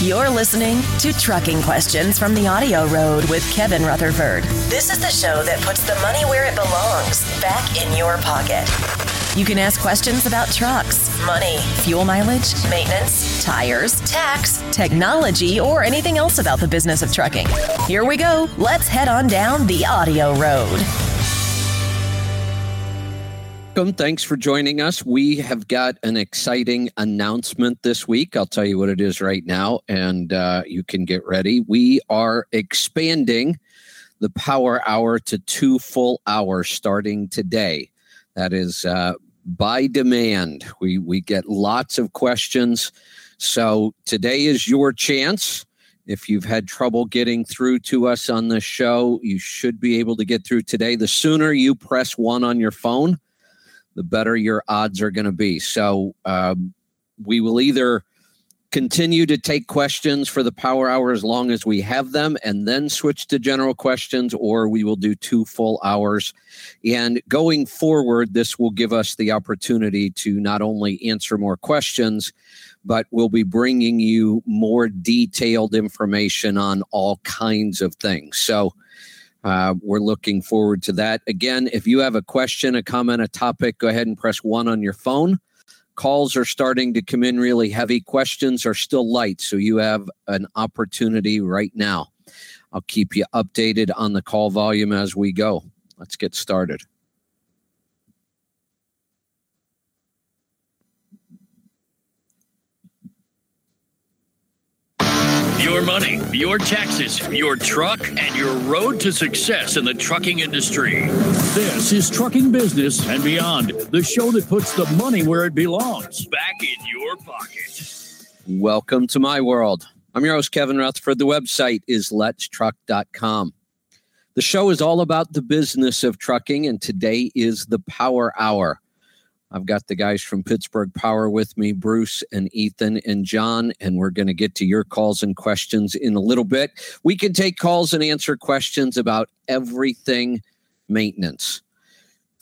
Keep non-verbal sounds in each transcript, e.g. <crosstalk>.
You're listening to Trucking Questions from the Audio Road with Kevin Rutherford. This is the show that puts the money where it belongs back in your pocket. You can ask questions about trucks, money, fuel mileage, maintenance, tires, tax, technology, or anything else about the business of trucking. Here we go. Let's head on down the audio road. Welcome. Thanks for joining us. We have got an exciting announcement this week. I'll tell you what it is right now, and uh, you can get ready. We are expanding the Power Hour to two full hours starting today. That is uh, by demand. We we get lots of questions, so today is your chance. If you've had trouble getting through to us on the show, you should be able to get through today. The sooner you press one on your phone, the better your odds are going to be. So um, we will either continue to take questions for the power hour as long as we have them and then switch to general questions, or we will do two full hours. And going forward, this will give us the opportunity to not only answer more questions, but we'll be bringing you more detailed information on all kinds of things. So, uh, we're looking forward to that. Again, if you have a question, a comment, a topic, go ahead and press one on your phone. Calls are starting to come in really heavy. Questions are still light, so you have an opportunity right now. I'll keep you updated on the call volume as we go. Let's get started. Your money, your taxes, your truck, and your road to success in the trucking industry. This is Trucking Business and Beyond, the show that puts the money where it belongs back in your pocket. Welcome to my world. I'm your host, Kevin Rutherford. The website is letstruck.com. The show is all about the business of trucking, and today is the Power Hour. I've got the guys from Pittsburgh Power with me, Bruce and Ethan and John, and we're going to get to your calls and questions in a little bit. We can take calls and answer questions about everything maintenance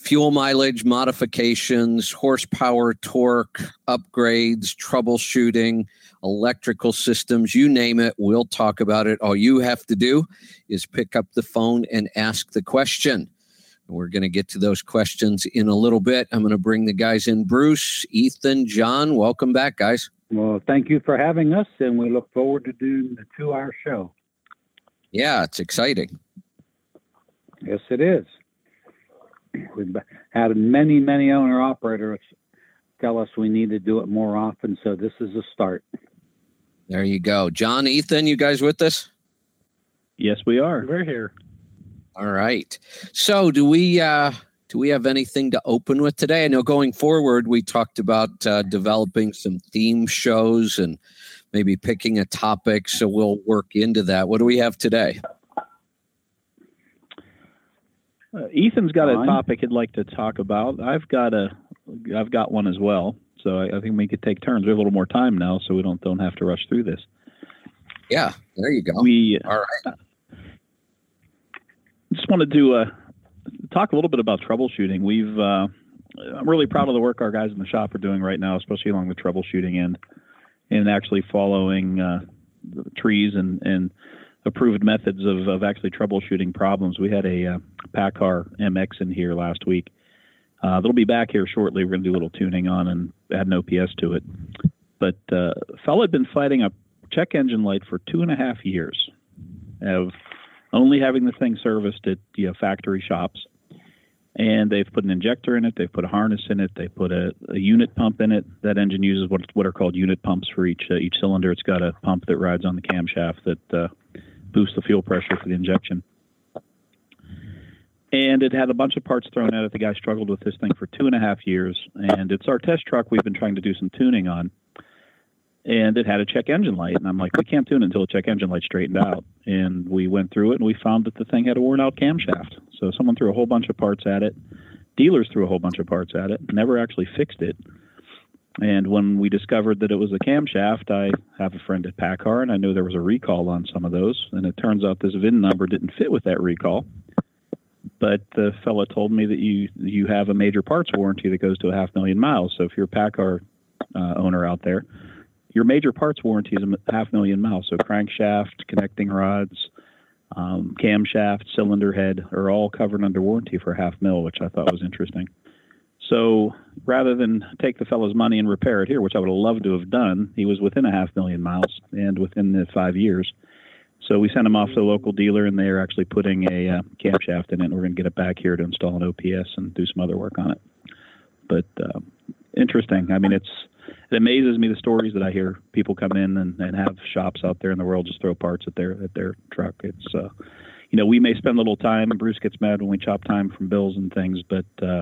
fuel mileage modifications, horsepower, torque, upgrades, troubleshooting, electrical systems, you name it, we'll talk about it. All you have to do is pick up the phone and ask the question. We're going to get to those questions in a little bit. I'm going to bring the guys in. Bruce, Ethan, John, welcome back, guys. Well, thank you for having us, and we look forward to doing the two hour show. Yeah, it's exciting. Yes, it is. We've had many, many owner operators tell us we need to do it more often, so this is a start. There you go. John, Ethan, you guys with us? Yes, we are. We're here. All right. So, do we uh, do we have anything to open with today? I know going forward, we talked about uh, developing some theme shows and maybe picking a topic. So we'll work into that. What do we have today? Uh, Ethan's got a topic he'd like to talk about. I've got a, I've got one as well. So I, I think we could take turns. We have a little more time now, so we don't don't have to rush through this. Yeah, there you go. We all right just wanted to uh, talk a little bit about troubleshooting. We've uh, I'm really proud of the work our guys in the shop are doing right now, especially along the troubleshooting end, and actually following uh, trees and and approved methods of, of actually troubleshooting problems. We had a uh, PACCAR MX in here last week. Uh, they'll be back here shortly. We're going to do a little tuning on and add an OPS to it. But uh, fellow had been fighting a check engine light for two and a half years. Of only having the thing serviced at you know, factory shops. And they've put an injector in it. They've put a harness in it. They put a, a unit pump in it. That engine uses what what are called unit pumps for each uh, each cylinder. It's got a pump that rides on the camshaft that uh, boosts the fuel pressure for the injection. And it had a bunch of parts thrown at it. The guy struggled with this thing for two and a half years. And it's our test truck we've been trying to do some tuning on and it had a check engine light. And I'm like, we can't tune until the check engine light straightened out. And we went through it and we found that the thing had a worn out camshaft. So someone threw a whole bunch of parts at it. Dealers threw a whole bunch of parts at it, never actually fixed it. And when we discovered that it was a camshaft, I have a friend at PACCAR and I knew there was a recall on some of those. And it turns out this VIN number didn't fit with that recall. But the fella told me that you you have a major parts warranty that goes to a half million miles. So if you're a PACCAR uh, owner out there, your major parts warranty is a half million miles. So crankshaft, connecting rods, um, camshaft, cylinder head are all covered under warranty for half mil, which I thought was interesting. So rather than take the fellow's money and repair it here, which I would have loved to have done, he was within a half million miles and within the five years. So we sent him off to the local dealer, and they are actually putting a uh, camshaft in it. And we're going to get it back here to install an OPS and do some other work on it. But uh, interesting. I mean, it's it amazes me the stories that I hear. People come in and, and have shops out there in the world just throw parts at their at their truck. It's uh, you know we may spend a little time, and Bruce gets mad when we chop time from bills and things, but uh,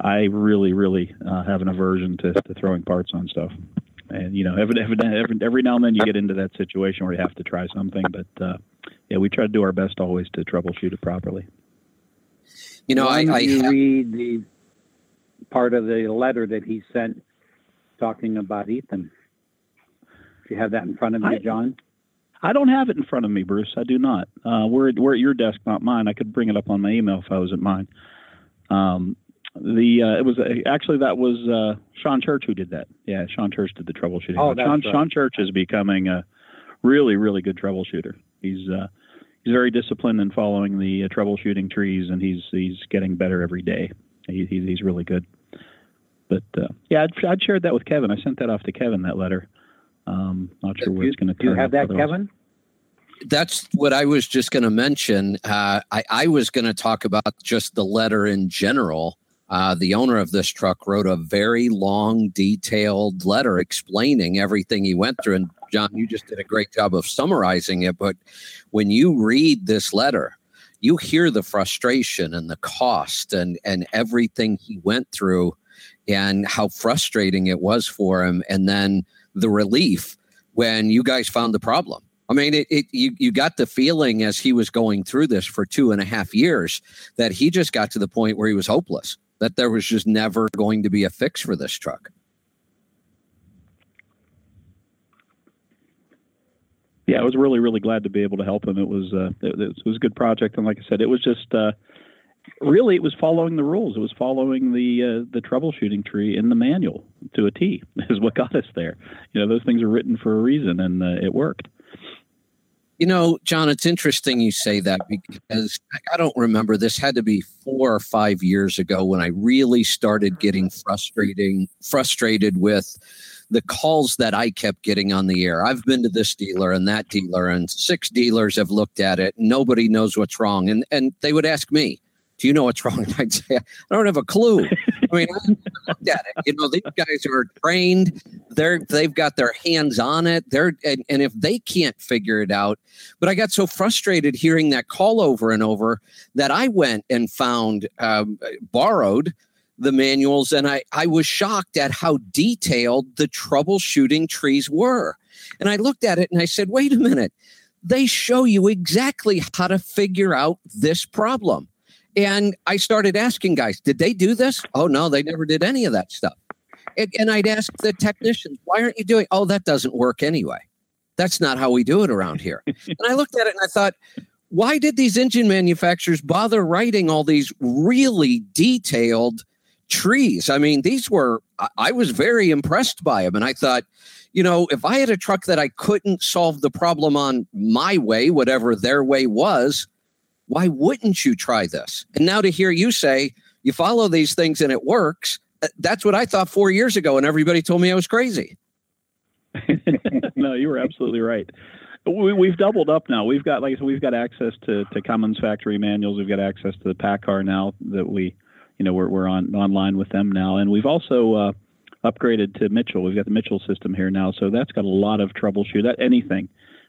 I really really uh, have an aversion to, to throwing parts on stuff. And you know, every, every every every now and then you get into that situation where you have to try something, but uh, yeah, we try to do our best always to troubleshoot it properly. You know, I, I you have, read the part of the letter that he sent talking about Ethan. Do you have that in front of you, I- John? I don't have it in front of me, Bruce. I do not. Uh, we're we're at your desk, not mine. I could bring it up on my email if I was at mine. Um, the uh, it was uh, actually that was uh, Sean Church who did that. Yeah, Sean Church did the troubleshooting. Oh, that's Sean right. Sean Church is becoming a really really good troubleshooter. He's uh, he's very disciplined in following the uh, troubleshooting trees, and he's he's getting better every day. He, he's he's really good. But uh, yeah, I'd, I'd shared that with Kevin. I sent that off to Kevin that letter. Um, not sure where Do, it's going to do you have that, otherwise. Kevin? that's what I was just going to mention. Uh, I, I was going to talk about just the letter in general. Uh, the owner of this truck wrote a very long, detailed letter explaining everything he went through. And John, you just did a great job of summarizing it. But when you read this letter, you hear the frustration and the cost and and everything he went through, and how frustrating it was for him. And then the relief when you guys found the problem. I mean, it, it you you got the feeling as he was going through this for two and a half years that he just got to the point where he was hopeless, that there was just never going to be a fix for this truck. yeah, I was really, really glad to be able to help him. It was, uh, it, it was a good project, and like I said, it was just uh, really it was following the rules. It was following the uh, the troubleshooting tree in the manual to a T. <laughs> Is what got us there. You know, those things are written for a reason, and uh, it worked. You know, John, it's interesting you say that because I don't remember. This had to be four or five years ago when I really started getting frustrating, frustrated with the calls that I kept getting on the air. I've been to this dealer and that dealer, and six dealers have looked at it. Nobody knows what's wrong, and and they would ask me, "Do you know what's wrong?" <laughs> And I'd say, "I don't have a clue." I mean, I looked at it. You know, these guys are trained. They're they've got their hands on it. They're and, and if they can't figure it out, but I got so frustrated hearing that call over and over that I went and found um, borrowed the manuals and I, I was shocked at how detailed the troubleshooting trees were. And I looked at it and I said, wait a minute, they show you exactly how to figure out this problem. And I started asking guys, did they do this? Oh, no, they never did any of that stuff. And, and I'd ask the technicians, why aren't you doing? Oh, that doesn't work anyway. That's not how we do it around here. <laughs> and I looked at it and I thought, why did these engine manufacturers bother writing all these really detailed trees? I mean, these were, I- I was very impressed by them. And I thought, you know, if I had a truck that I couldn't solve the problem on my way, whatever their way was, why wouldn't you try this? And now to hear you say you follow these things and it works, uh, that's what I thought four years ago. And everybody told me I was crazy. <laughs> no, you were absolutely right. We, we've doubled up now. We've got, like I said, we've got access to, to Cummins factory manuals. We've got access to the PACCAR now that we, you know, we're, we're on online with them now. And we've also uh, upgraded to Mitchell. We've got the Mitchell system here now. So that's got a lot of troubleshoot. That anything.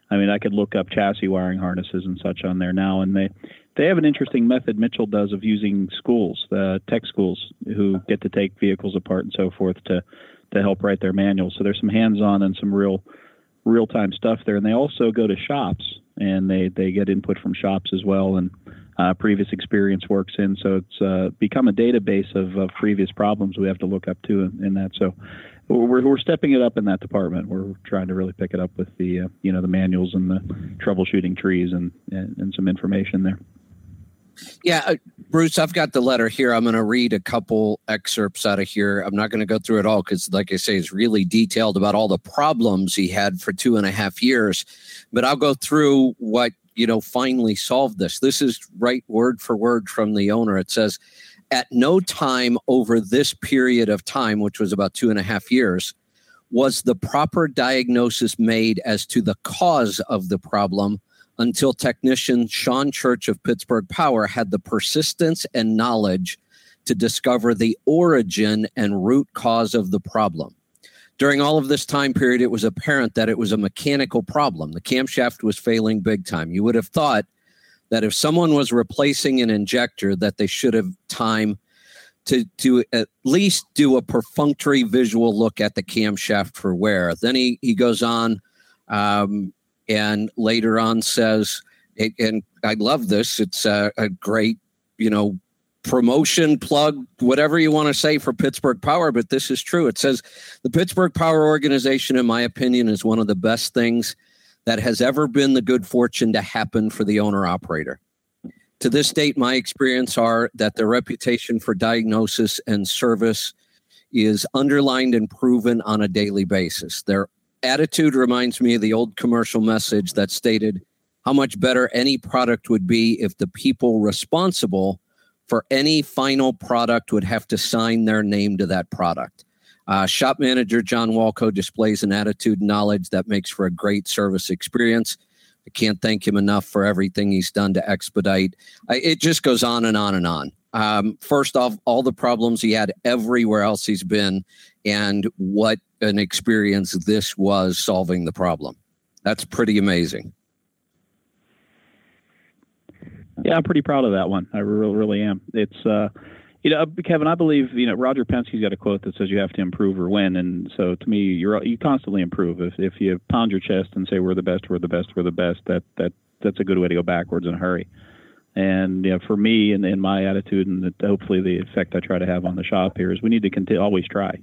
I mean, I could look up chassis wiring harnesses and such on there now. And they, they have an interesting method Mitchell does of using schools, uh, tech schools, who get to take vehicles apart and so forth to, to help write their manuals. So there's some hands-on and some real real time stuff there. And they also go to shops and they, they get input from shops as well. And uh, previous experience works in. So it's uh, become a database of, of previous problems we have to look up to in, in that. So we're, we're stepping it up in that department. We're trying to really pick it up with the, uh, you know, the manuals and the troubleshooting trees and, and, and some information there. Yeah, uh, Bruce, I've got the letter here. I'm going to read a couple excerpts out of here. I'm not going to go through it all because, like I say, it's really detailed about all the problems he had for two and a half years. But I'll go through what, you know, finally solved this. This is right word for word from the owner. It says, at no time over this period of time, which was about two and a half years, was the proper diagnosis made as to the cause of the problem until technician Sean Church of Pittsburgh Power had the persistence and knowledge to discover the origin and root cause of the problem. During all of this time period, it was apparent that it was a mechanical problem. The camshaft was failing big time. You would have thought that if someone was replacing an injector, that they should have time to to at least do a perfunctory visual look at the camshaft for wear. Then he he goes on um, and later on says, and I love this. It's a, a great, you know, promotion plug, whatever you want to say for Pittsburgh Power, but this is true. It says the Pittsburgh Power organization, in my opinion, is one of the best things that has ever been the good fortune to happen for the owner operator. To this date, my experience are that their reputation for diagnosis and service is underlined and proven on a daily basis. Their attitude reminds me of the old commercial message that stated how much better any product would be if the people responsible for any final product would have to sign their name to that product. Uh, shop manager John Walco displays an attitude and knowledge that makes for a great service experience. I can't thank him enough for everything he's done to expedite. I, it just goes on and on and on. Um, first off, all the problems he had everywhere else he's been, and what an experience this was solving the problem. That's pretty amazing. Yeah, I'm pretty proud of that one. I really, really am. It's, uh, you know, Kevin, I believe, you know, Roger Penske's got a quote that says you have to improve or win. And so to me, you're, you constantly improve. If, if you pound your chest and say, we're the best, we're the best, we're the best, that, that, that's a good way to go backwards in a hurry. And you know, for me and, and my attitude and the, hopefully the effect I try to have on the shop here is we need to continue, always try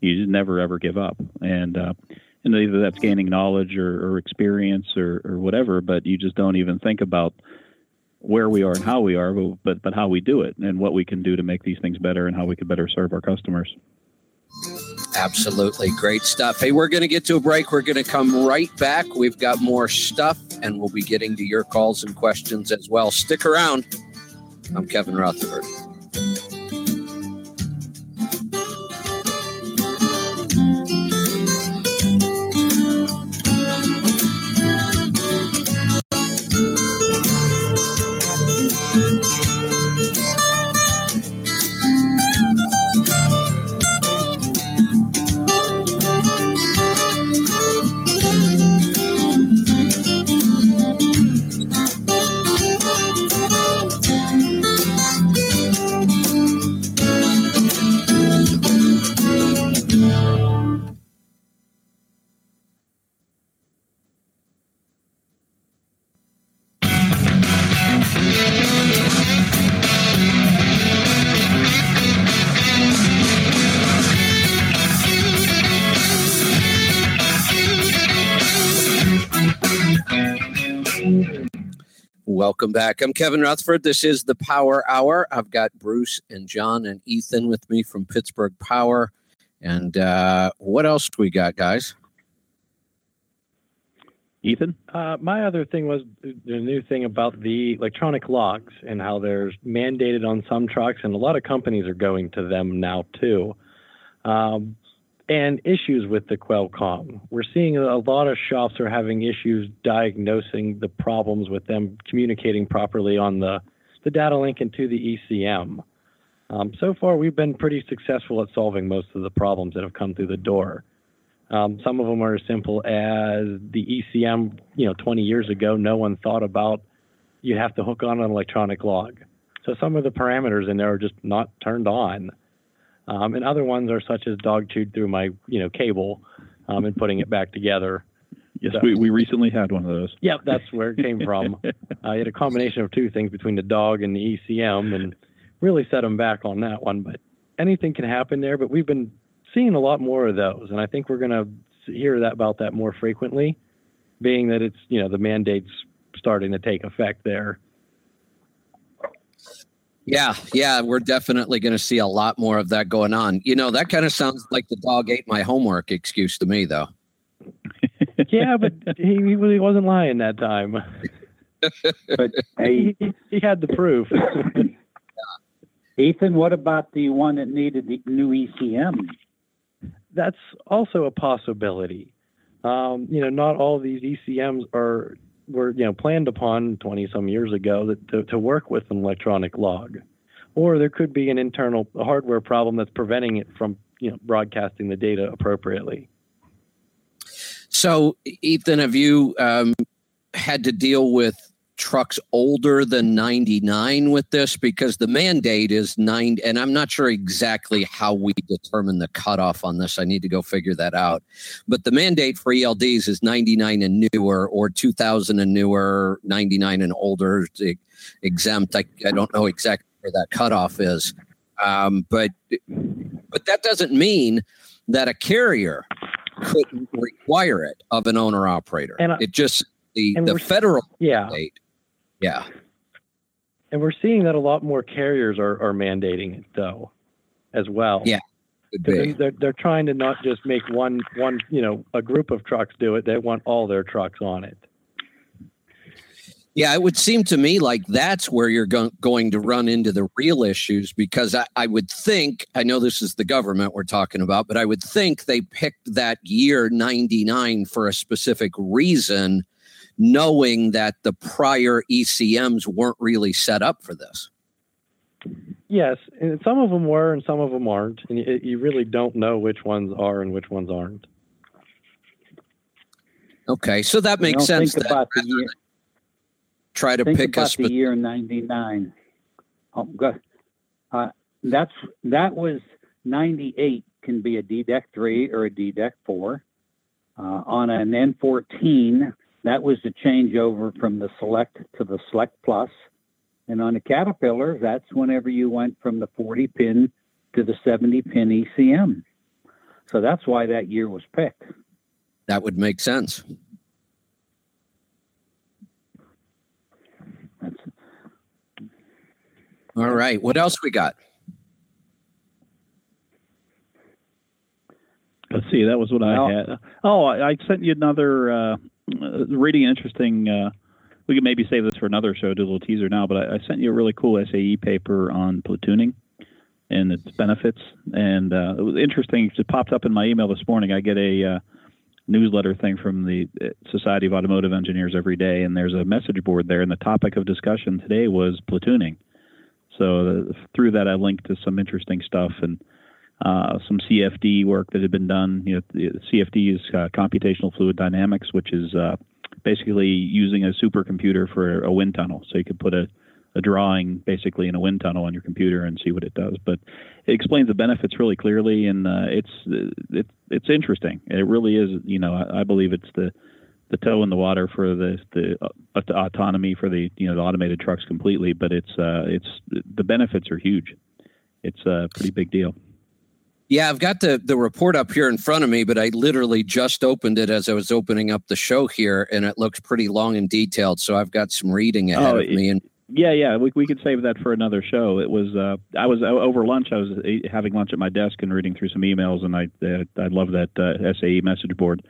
you just never ever give up. And uh, and either that's gaining knowledge or, or experience or, or whatever, but you just don't even think about where we are and how we are, but, but but how we do it and what we can do to make these things better and how we can better serve our customers. Absolutely. Great stuff. Hey, we're going to get to a break. We're going to come right back. We've got more stuff and we'll be getting to your calls and questions as well. Stick around. I'm Kevin Rutherford. Welcome back. I'm Kevin Rutherford. This is the Power Hour. I've got Bruce and John and Ethan with me from Pittsburgh Power. And uh, what else do we got, guys? Ethan? Uh, my other thing was the new thing about the electronic logs and how they're mandated on some trucks, and a lot of companies are going to them now too. Um, and issues with the Qualcomm. We're seeing a lot of shops are having issues diagnosing the problems with them communicating properly on the, the data link into the ECM. Um, so far, we've been pretty successful at solving most of the problems that have come through the door. Um, some of them are as simple as the ECM, you know, 20 years ago, no one thought about you have to hook on an electronic log. So some of the parameters in there are just not turned on. Um, and other ones are such as dog chewed through my, you know, cable um, and putting it back together. Yes, so, we, we recently had one of those. Yep, that's where it came from. <laughs> I had a combination of two things between the dog and the ECM and really set them back on that one. But anything can happen there. But we've been seeing a lot more of those. And I think we're going to hear that about that more frequently, being that it's, you know, the mandates starting to take effect there. Yeah, yeah, we're definitely going to see a lot more of that going on. You know, that kind of sounds like the dog ate my homework excuse to me, though. <laughs> yeah, but he, he really wasn't lying that time. <laughs> But hey, <laughs> he, he had the proof. Ethan, what about the one that needed the new ECM? That's also a possibility. Um, you know, not all of these ECMs are were you know planned upon 20 some years ago that to, to work with an electronic log, or there could be an internal hardware problem that's preventing it from you know broadcasting the data appropriately. So, Ethan, have you um, had to deal with trucks older than 99 with this? Because the mandate is nine, and I'm not sure exactly how we determine the cutoff on this. I need to go figure that out. But the mandate for ELDs is 99 and newer, or 2000 and newer, 99 and older, exempt. I, I don't know exactly where that cutoff is. Um, but but that doesn't mean that a carrier couldn't require it of an owner operator. It just the the federal Yeah, mandate. Yeah. and we're seeing that a lot more carriers are, are mandating it though, as well. Yeah, They're, they're, trying to not just make one one you know a group of trucks do it. They want all their trucks on it. Yeah, it would seem to me like that's where you're go- going to run into the real issues because I, I would think, I know this is the government we're talking about, but I would think they picked that year 99 for a specific reason, knowing that the prior ECMs weren't really set up for this. Yes, and some of them were, and some of them aren't, and you, you really don't know which ones are and which ones aren't. Okay, so that makes You know, sense. Think Then. about the year. Try to Think pick a about spe- the year '99. Oh, go- uh, that's that was '98 can be a DDEC three or a DDEC four. Uh, on an N14, that was the changeover from the Celect to the Celect Plus, and on a Caterpillar, that's whenever you went from the 40 pin to the 70 pin ECM. So that's why that year was picked. that would make sense. That's, All right, what else we got? Let's see. That was what I had. Oh, I, I sent you another uh, reading an interesting. Uh, we could maybe save this for another show. Do a little teaser now, but I, I sent you a really cool SAE paper on platooning and its benefits. And uh, it was interesting. It popped up in my email this morning. I get a uh, newsletter thing from the uh, Society of Automotive Engineers every day, and there's a message board there. And the topic of discussion today was platooning. So the, through that, I linked to some interesting stuff and uh, some CFD work that had been done. You know, CFD is uh, computational fluid dynamics, which is uh, basically using a supercomputer for a wind tunnel. So you could put a, a drawing basically in a wind tunnel on your computer and see what it does. But it explains the benefits really clearly, and uh, it's it, it's interesting. It really is. You know, I, I believe it's the the toe in the water for the the uh, autonomy for the you know the automated trucks completely. But it's uh, it's the benefits are huge. It's a pretty big deal. Yeah, I've got the the report up here in front of me, but I literally just opened it as I was opening up the show here, and it looks pretty long and detailed. So I've got some reading ahead Oh, of me. And Yeah, yeah, we, we could save that for another show. It was uh, I was over lunch. I was uh, having lunch at my desk and reading through some emails, and I uh, I love that uh, SAE message board.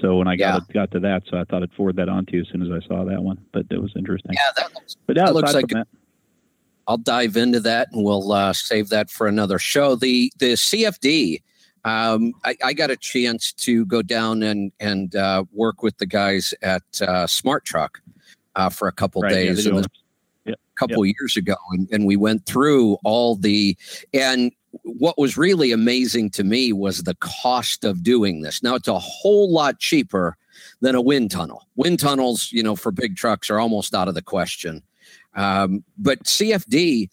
So when I got got to that, so I thought I'd forward that on to you as soon as I saw that one. But it was interesting. yeah, that looks, but yeah, that looks like that, I'll dive into that, and we'll uh, save that for another show. The the CFD. Um, I, I got a chance to go down and and uh, work with the guys at uh, Smart Truck uh, for a couple right? Days. do the couple years ago and, and we went through all the and what was really amazing to me was the cost of doing this now it's a whole lot cheaper than a wind tunnel wind tunnels you know for big trucks are almost out of the question um, but cfd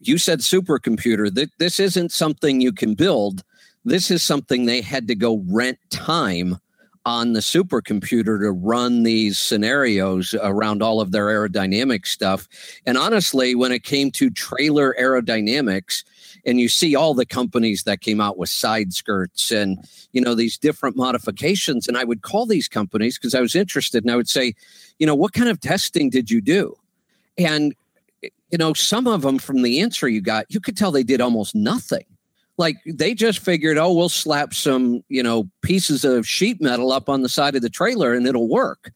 you said supercomputer that this isn't something you can build this is something they had to go rent time on the supercomputer to run these scenarios around all of their aerodynamic stuff. And honestly, when it came to trailer aerodynamics, and you see all the companies that came out with side skirts and you know these different modifications, and I would call these companies because I was interested, and I would say, you know, what kind of testing did you do? And you know, some of them from the answer you got, you could tell they did almost nothing. Like they just figured, oh, we'll slap some, you know, pieces of sheet metal up on the side of the trailer and it'll work.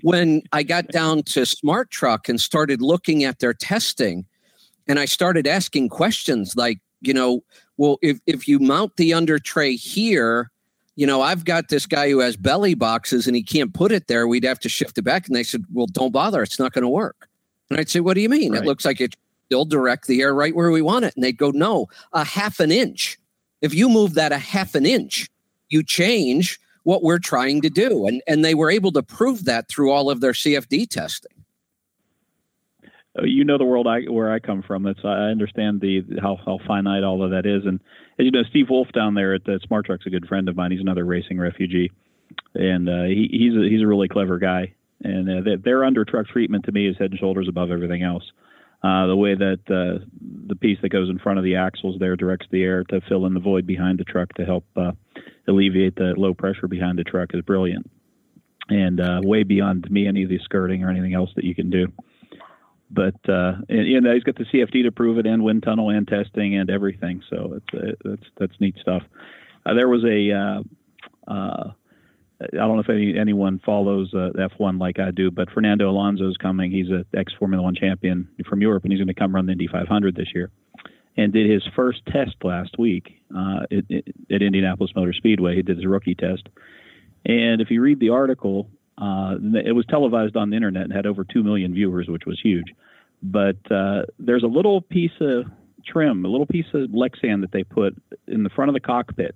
When I got down to Smart Truck and started looking at their testing, and I started asking questions like, you know, well, if, if you mount the under tray here, you know, I've got this guy who has belly boxes and he can't put it there. We'd have to shift it back. And they said, well, don't bother. It's not going to work. And I'd say, what do you mean? Right. It looks like it still direct the air right where we want it. And they'd go, no, a half an inch. If you move that a half an inch, you change what we're trying to do. And, and they were able to prove that through all of their CFD testing. Uh, you know the world I, where I come from. That's I understand the how, how finite all of that is. And as you know, Steve Wolf down there at the Smart Truck's a good friend of mine. He's another racing refugee, and uh, he, he's a, he's a really clever guy and uh, their under truck treatment to me is head and shoulders above everything else. Uh, the way that uh, the piece that goes in front of the axles there directs the air to fill in the void behind the truck to help uh, alleviate the low pressure behind the truck is brilliant, and uh, way beyond me any of the skirting or anything else that you can do. But uh, and, you know he's got the CFD to prove it, and wind tunnel, and testing, and everything. So it's uh, that's that's neat stuff. there was a I don't know if any, anyone follows uh, F1 like I do, but Fernando Alonso is coming. He's an ex Formula One champion from Europe, and he's going to come run the Indy 500 this year. And did his first test last week uh, at, at, Indianapolis Motor Speedway. He did his rookie test. And if you read the article, uh, it was televised on the internet and had over 2 million viewers, which was huge. But uh, there's a little piece of trim, a little piece of Lexan that they put in the front of the cockpit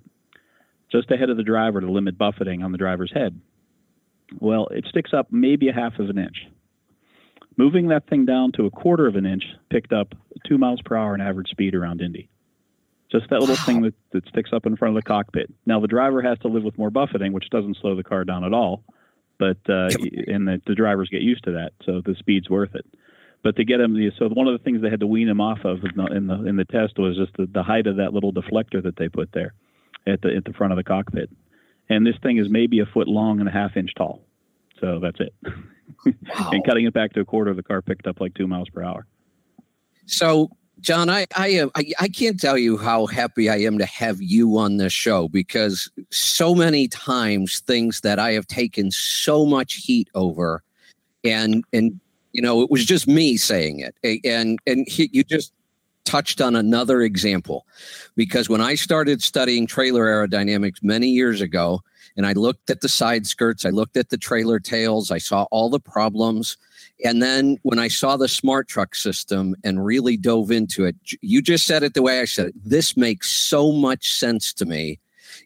just ahead of the driver to limit buffeting on the driver's head. Well, it sticks up maybe a half of an inch. Moving that thing down to a quarter of an inch picked up two miles per hour in average speed around Indy. Just that little wow. thing that, that sticks up in front of the cockpit. Now, the driver has to live with more buffeting, which doesn't slow the car down at all, but uh, and the, the drivers get used to that, so the speed's worth it but to get him so one of the things they had to wean him off of in the in the, in the test was just the, the height of that little deflector that they put there at the at the front of the cockpit. And this thing is maybe a foot long and a half inch tall. So that's it. <laughs> Wow. and cutting it back to a quarter of the car picked up like two miles per hour. So John, I I, uh, I I can't tell you how happy I am to have you on this show because so many times things that I have taken so much heat over, and and you know it was just me saying it, and and he, you just touched on another example because when I started studying trailer aerodynamics many years ago, and I looked at the side skirts, I looked at the trailer tails, I saw all the problems. And then when I saw the smart truck system and really dove into it, you just said it the way I said it. This makes so much sense to me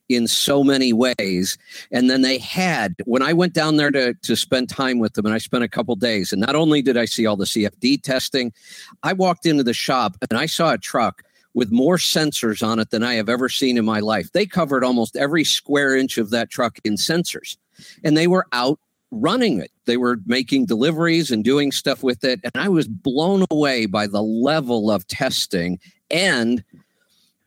in so many ways. And then they had, when I went down there to, to spend time with them, and I spent a couple days, and not only did I see all the CFD testing, I walked into the shop and I saw a truck with more sensors on it than I have ever seen in my life. They covered almost every square inch of that truck in sensors, and they were out running it. They were making deliveries and doing stuff with it. And I was blown away by the level of testing and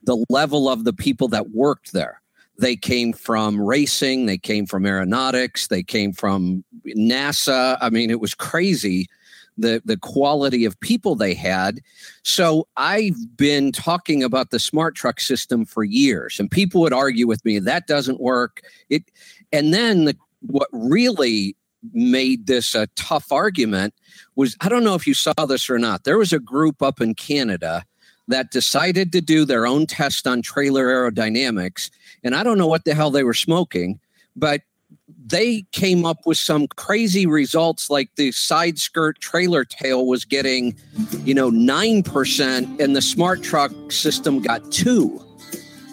the level of the people that worked there. They came from racing, they came from aeronautics, they came from NASA. I mean, it was crazy the the quality of people they had. So I've been talking about the smart truck system for years, and people would argue with me that doesn't work. It, and then the, what really made this a tough argument was I don't know if you saw this or not. There was a group up in Canada that decided to do their own test on trailer aerodynamics. And I don't know what the hell they were smoking, but they came up with some crazy results like the side skirt trailer tail was getting, you know, 9% and the smart truck system got 2.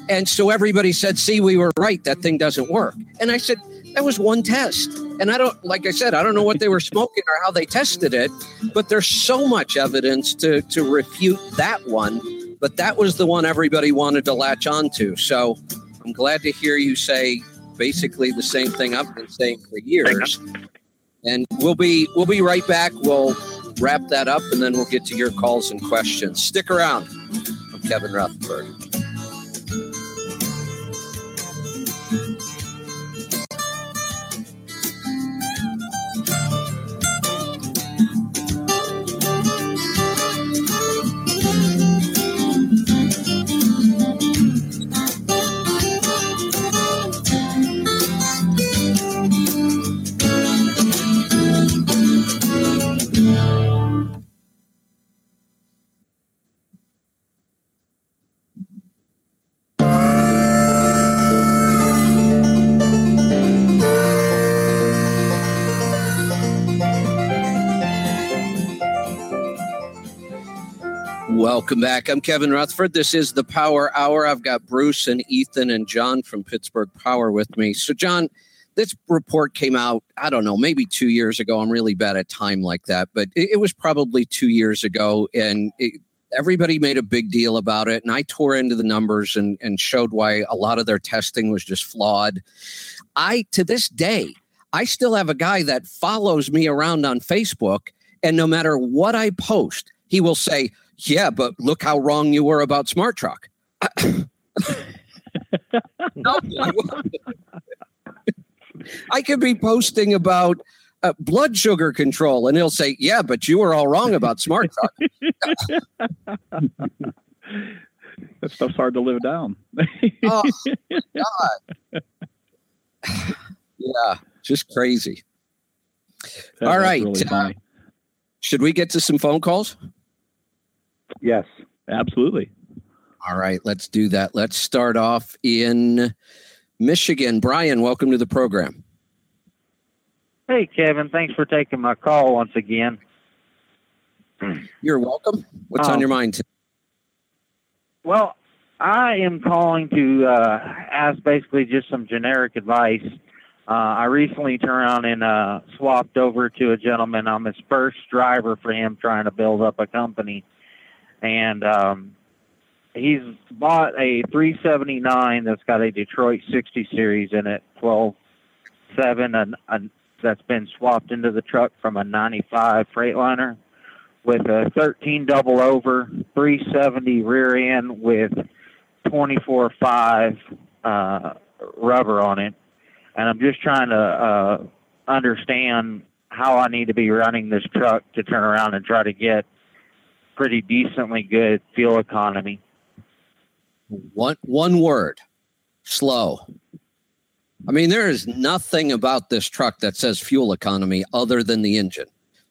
And so everybody said, "See, we were right. That thing doesn't work." And I said, "That was one test." And I don't like I said, I don't know what they were smoking or how they tested it, but there's so much evidence to to refute that one. But that was the one everybody wanted to latch onto. So I'm glad to hear you say basically the same thing I've been saying for years. And we'll be we'll be right back. We'll wrap that up and then we'll get to your calls and questions. Stick around. I'm Kevin Rutherford. Welcome back. I'm Kevin Rutherford. This is the Power Hour. I've got Bruce and Ethan and John from Pittsburgh Power with me. So, John, this report came out, I don't know, maybe two years ago. I'm really bad at time like that, but it, it was probably two years ago. And it, everybody made a big deal about it. And I tore into the numbers and, and showed why a lot of their testing was just flawed. I, to this day, I still have a guy that follows me around on Facebook. And no matter what I post, he will say, Yeah, but look how wrong you were about Smart Truck. no, I, I could be posting about uh, blood sugar control, and he'll say, "Yeah, but you were all wrong about Smart Truck." <laughs> that stuff's hard to live down. oh, <laughs> God. yeah, just crazy. That- All that's right, really uh. Should we get to some phone calls? Yes. absolutely. All right, let's do that. Let's start off in Michigan. Brian, welcome to the program. Hey, Kevin. Thanks for taking my call once again. You're welcome. What's on Um, your mind? today? Well, I am calling to uh, ask basically just some generic advice. Uh, I recently turned around and uh, swapped over to a gentleman. I'm his first driver for him trying to build up a company. And um, he's bought a 379 that's got a Detroit 60 series in it, 12 7, and, and that's been swapped into the truck from a 95 Freightliner with a 13 double over, 370 rear end with 24 5 uh, rubber on it. And I'm just trying to uh, understand how I need to be running this truck to turn around and try to get pretty decently good fuel economy. One one word. Slow. I mean, there is nothing about this truck that says fuel economy other than the engine.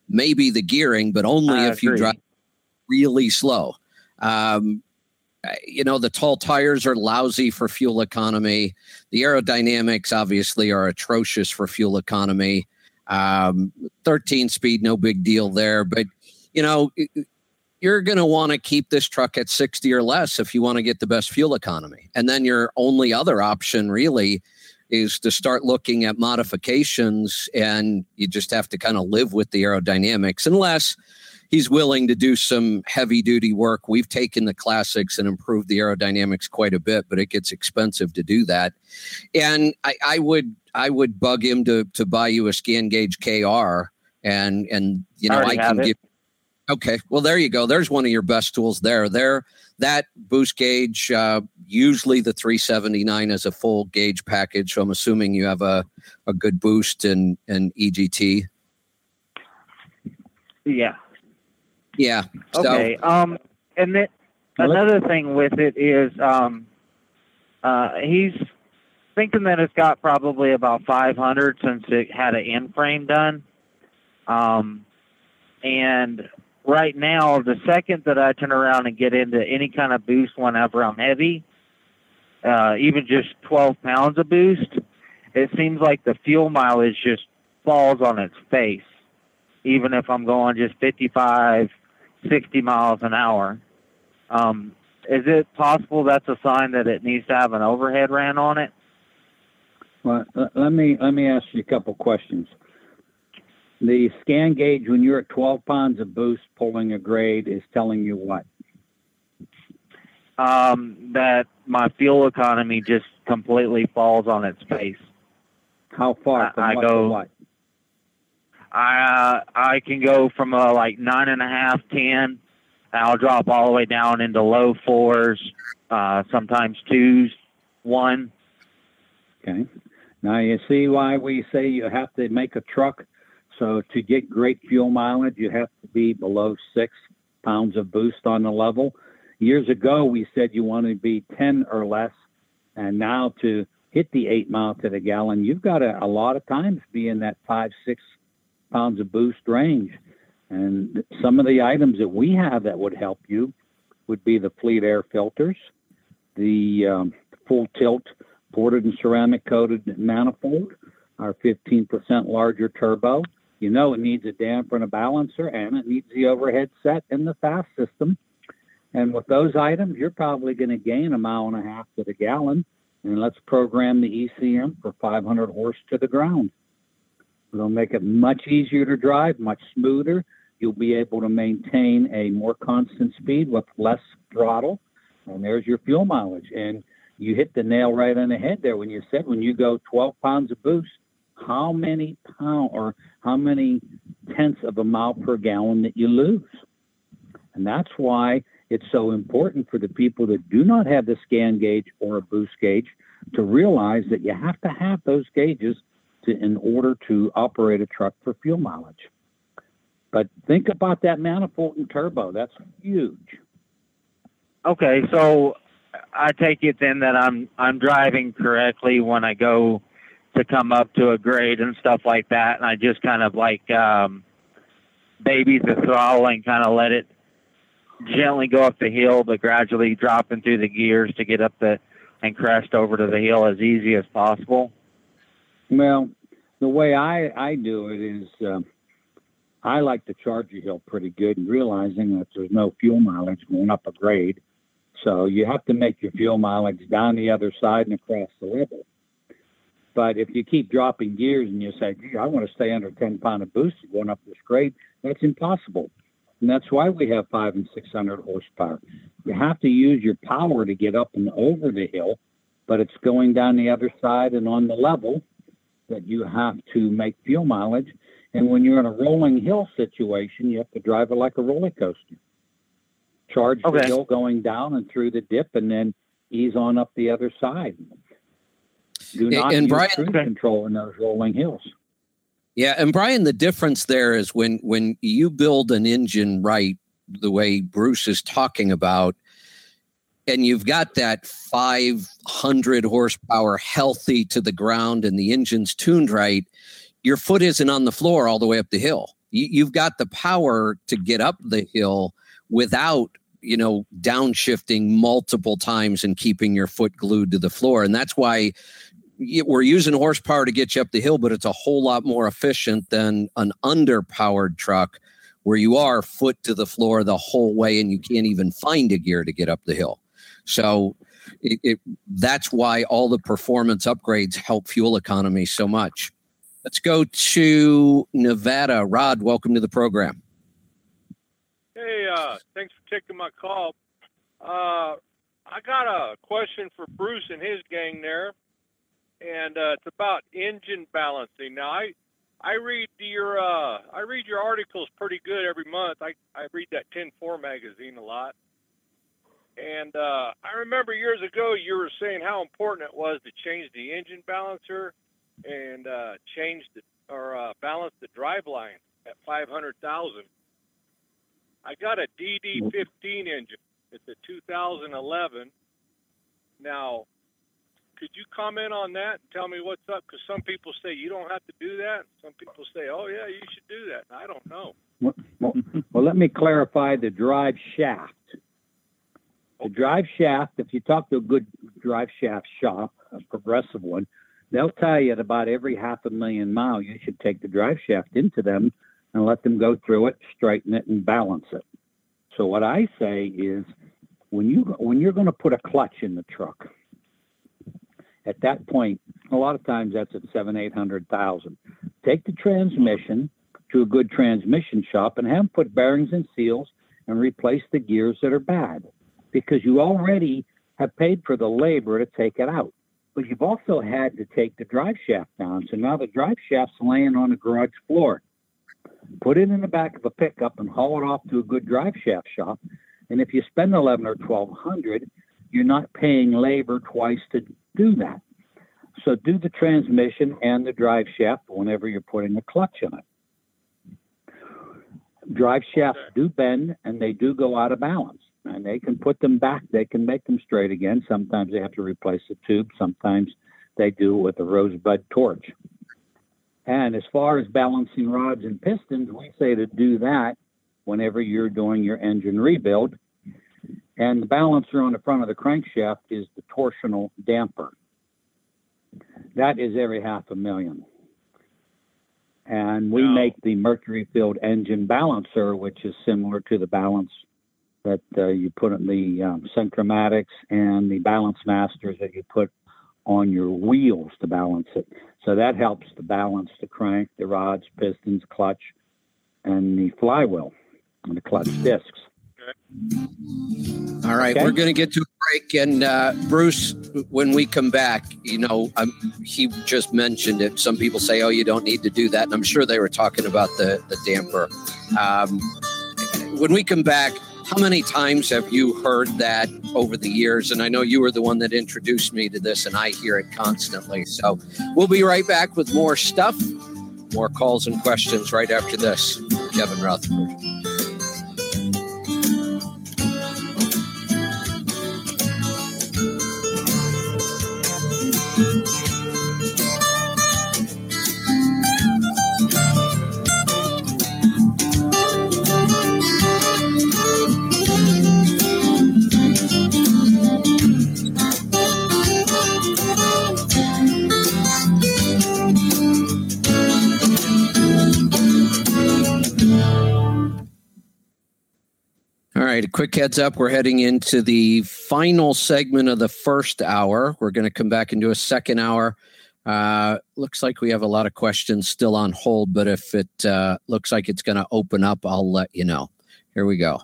Maybe the gearing, but only I if you drive really slow. Um, you know, the tall tires are lousy for fuel economy. The aerodynamics obviously are atrocious for fuel economy. Um, 13 speed, no big deal there. But, you know, you're going to want to keep this truck at 60 or less if you want to get the best fuel economy. And then your only other option really is to start looking at modifications and you just have to kind of live with the aerodynamics unless he's willing to do some heavy duty work. We've taken the classics and improved the aerodynamics quite a bit, but it gets expensive to do that. And I, I would I would bug him to to buy you a ScanGauge KR and and you know I, already can give Okay, well there you go. There's one of your best tools there. There, that boost gauge, uh, usually the 379 is a full gauge package. So I'm assuming you have a, a good boost and and EGT. Yeah. Yeah. So, Okay. Um, and then another thing with it is, um, uh, he's thinking that it's got probably about 500 since it had an in frame done. Um, and right now, the second that I turn around and get into any kind of boost whenever I'm heavy, uh, even just 12 pounds of boost, it seems like the fuel mileage just falls on its face, even if I'm going just 55, 60 miles an hour. Um, is it possible that's a sign that it needs to have an overhead ran on it? Well, let- me let me ask you a couple questions. The ScanGauge when you're at 12 pounds of boost pulling a grade is telling you what? Um, that my fuel economy just completely falls on its face. How far I- I go-? I uh, I can go from uh, like nine and a half, ten. I'll drop all the way down into low fours, uh, sometimes twos, one. Okay. Now you see why we say you have to make a truck. So to get great fuel mileage, you have to be below six pounds of boost on the level. Years ago, we said you want to be 10 or less. And now to hit the eight mile to the gallon, you've got to a lot of times be in that five, six pounds of boost range. And some of the items that we have that would help you would be the fleet air filters, the um, full tilt ported and ceramic coated manifold, our 15% larger turbo. You know it needs a damper and a balancer, and it needs the overhead set and the FASS system. And with those items, you're probably going to gain a mile and a half to the gallon. And let's program the ECM for 500 horse to the ground. It'll make it much easier to drive, much smoother. You'll be able to maintain a more constant speed with less throttle. And there's your fuel mileage. And you hit the nail right on the head there when you said when you go 12 pounds of boost, how many pound or how many tenths of a mile per gallon that you lose. And that's why it's so important for the people that do not have the ScanGauge or a boost gauge to realize that you have to have those gauges to, in order to operate a truck for fuel mileage. But think about that manifold and turbo. That's huge. Okay, so I take it then that I'm I'm driving correctly when I go to come up to a grade and stuff like that, and I just kind of like um, baby the throttle and kind of let it gently go up the hill, but gradually dropping through the gears to get up the and crest over to the hill as easy as possible. Well, the way I I do it is. Uh, I like to charge a hill pretty good and realizing that there's no fuel mileage going up a grade. So you have to make your fuel mileage down the other side and across the level. But if you keep dropping gears and you say, gee, I want to stay under 10 pound of boost going up this grade, that's impossible. And that's why we have five and 600 horsepower. You have to use your power to get up and over the hill, but it's going down the other side and on the level that you have to make fuel mileage. And when you're in a rolling hill situation, you have to drive it like a roller coaster. Charge Okay. the hill going down and through the dip, and then ease on up the other side. Do not and use Brian- cruise control in those rolling hills. Yeah, and Brian, the difference there is when when you build an engine right, the way Bruce is talking about, and you've got that 500 horsepower healthy to the ground, and the engine's tuned right, your foot isn't on the floor all the way up the hill. You, you've got the power to get up the hill without you know downshifting multiple times and keeping your foot glued to the floor, and that's why we're using horsepower to get you up the hill, but it's a whole lot more efficient than an underpowered truck where you are foot to the floor the whole way and you can't even find a gear to get up the hill. So it, it, that's why all the performance upgrades help fuel economy so much. Let's go to Nevada. Rod, welcome to the program. Hey, uh, thanks for taking my call. Uh, I got a question for Bruce and his gang there, and uh, it's about engine balancing. Now, I I read your uh, I read your articles pretty good every month. I I read that 10-4 magazine a lot, and uh, I remember years ago you were saying how important it was to change the engine balancer and uh, change the or uh, balance the drive line at 500,000. I got a DD15 engine. It's a 2011. Now, could you comment on that and tell me what's up? Because some people say you don't have to do that. Some people say, oh, yeah, you should do that. I don't know. Well, well, well, let me clarify the drive shaft. The drive shaft, if you talk to a good drive shaft shop, a progressive one, they'll tell you at about every half a million mile you should take the drive shaft into them and let them go through it, straighten it, and balance it. So what I say is, when you when you're going to put a clutch in the truck, at that point, a lot of times that's at seven, eight hundred thousand. Take the transmission to a good transmission shop and have them put bearings and seals and replace the gears that are bad because you already have paid for the labor to take it out. But you've also had to take the drive shaft down. So now the drive shaft's laying on the garage floor. Put it in the back of a pickup and haul it off to a good drive shaft shop. And if you spend eleven or twelve hundred, you're not paying labor twice to do that. So do the transmission and the drive shaft whenever you're putting a clutch in it. Drive shafts do bend and they do go out of balance. And they can put them back, they can make them straight again. Sometimes they have to replace the tube, sometimes they do it with a rosebud torch. And as far as balancing rods and pistons, we say to do that whenever you're doing your engine rebuild. And the balancer on the front of the crankshaft is the torsional damper. That is every half a million. And we make the mercury filled engine balancer, which is similar to the balance that uh, you put in the um, Centramatics and the balance masters that you put on your wheels to balance it. So that helps to balance the crank, the rods, pistons, clutch, and the flywheel and the clutch discs. All right, Okay. we're going to get to a break, and uh, Bruce, when we come back, you know, um, he just mentioned it. Some people say, "Oh, you don't need to do that," and I'm sure they were talking about the the damper. Um, when we come back, how many times have you heard that over the years? And I know you were the one that introduced me to this, and I hear it constantly. So we'll be right back with more stuff, more calls and questions right after this. Kevin Rutherford. Heads up. We're heading into the final segment of the first hour. We're going to come back into a second hour. Uh, looks like we have a lot of questions still on hold, but if it uh, looks like it's going to open up, I'll let you know. Here we go.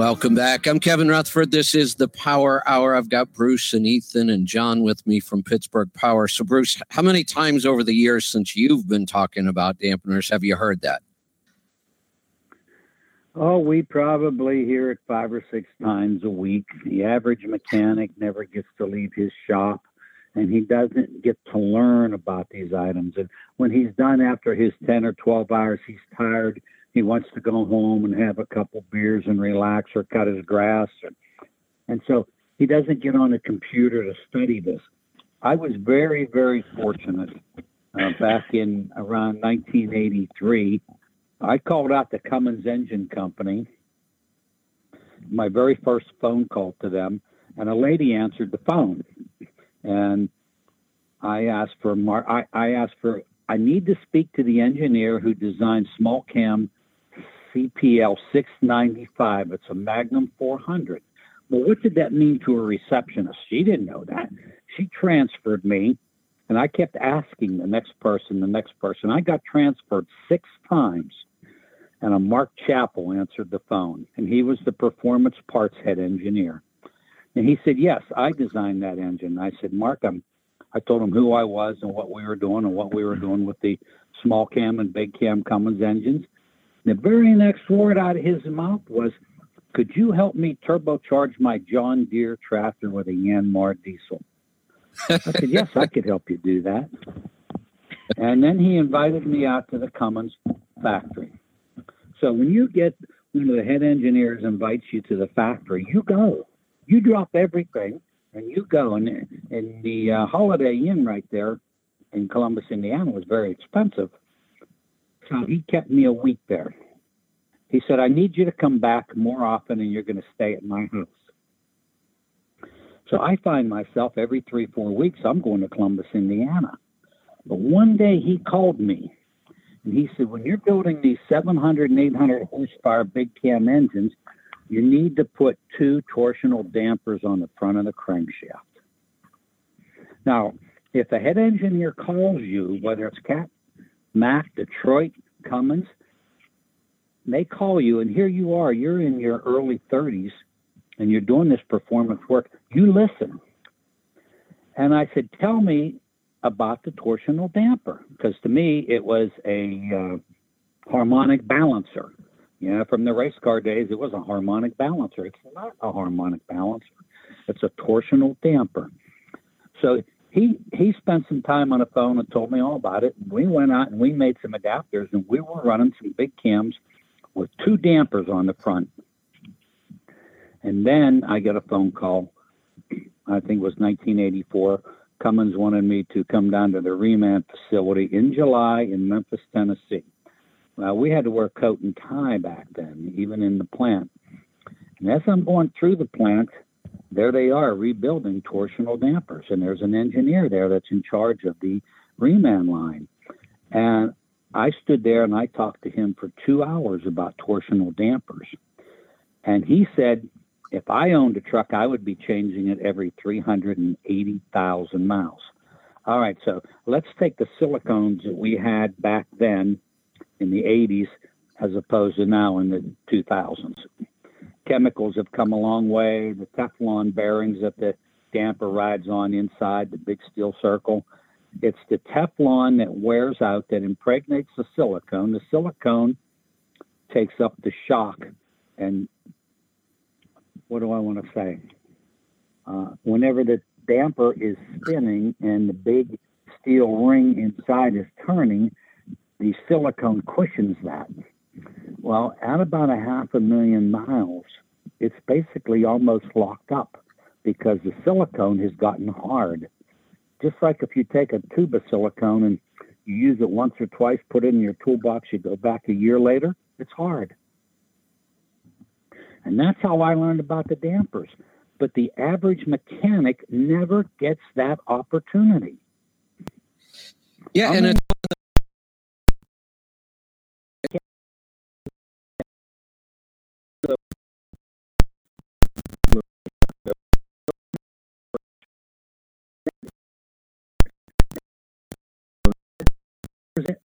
Welcome back. I'm Kevin Rutherford. This is the Power Hour. I've got Bruce and Ethan and John with me from Pittsburgh Power. So, Bruce, how many times over the years since you've been talking about dampeners have you heard that? Oh, we probably hear it five or six times a week. The average mechanic never gets to leave his shop and he doesn't get to learn about these items. And when he's done after his 10 or 12 hours, he's tired. He wants to go home and have a couple beers and relax or cut his grass. And, and so he doesn't get on a computer to study this. I was very, very fortunate uh, back in around 1983. I called out the Cummins Engine Company, my very first phone call to them, and a lady answered the phone. And I asked for Mar- I, I asked for I need to speak to the engineer who designed small cam CPL 695. It's a Magnum 400. Well, what did that mean to a receptionist? She didn't know that. She transferred me, and I kept asking the next person, the next person. I got transferred six times, and a Mark Chappell answered the phone, and he was the performance parts head engineer. And he said, Yes, I designed that engine. I said, Mark, I'm, I told him who I was and what we were doing and what we were doing with the small cam and big cam Cummins engines. The very next word out of his mouth was, Could you help me turbocharge my John Deere tractor with a Yanmar diesel? I said, Yes, I could help you do that. And then he invited me out to the Cummins factory. So when you get one of the head engineers invites you to the factory, you go. You drop everything and you go. And, and the uh, Holiday Inn right there in Columbus, Indiana was very expensive. So he kept me a week there. He said, I need you to come back more often and you're going to stay at my house. So I find myself every three, four weeks, I'm going to Columbus, Indiana. But one day he called me and he said, when you're building these 700 and 800 horsepower big cam engines, you need to put two torsional dampers on the front of the crankshaft. Now, if a head engineer calls you, whether it's Cat, Mack, Detroit, Cummins, they call you, and here you are, you're in your early 30s, and you're doing this performance work. You listen. And I said, Tell me about the torsional damper, because to me, it was a uh, harmonic balancer. Yeah, from the race car days, it was a harmonic balancer. It's not a harmonic balancer. It's a torsional damper. So he he spent some time on the phone and told me all about it. And We went out and we made some adapters, and we were running some big cams with two dampers on the front. And then I got a phone call. I think it was 1984. Cummins wanted me to come down to the reman facility in July in Memphis, Tennessee. Well, we had to wear coat and tie back then, even in the plant. And as I'm going through the plant, there they are rebuilding torsional dampers, and there's an engineer there that's in charge of the reman line. And I stood there and I talked to him for two hours about torsional dampers. And he said, if I owned a truck, I would be changing it every 380,000 miles. All right, so let's take the silicones that we had back then in the 80s as opposed to now in the 2000s. Chemicals have come a long way. The Teflon bearings that the damper rides on inside the big steel circle. It's the Teflon that wears out that impregnates the silicone. The silicone takes up the shock and what do I want to say? Uh, whenever the damper is spinning and the big steel ring inside is turning, the silicone cushions that. Well, at about a half a million miles, it's basically almost locked up because the silicone has gotten hard. Just like if you take a tube of silicone and you use it once or twice, put it in your toolbox, you go back a year later, it's hard. And that's how I learned about the dampers. But the average mechanic never gets that opportunity. Yeah, I and mean- represent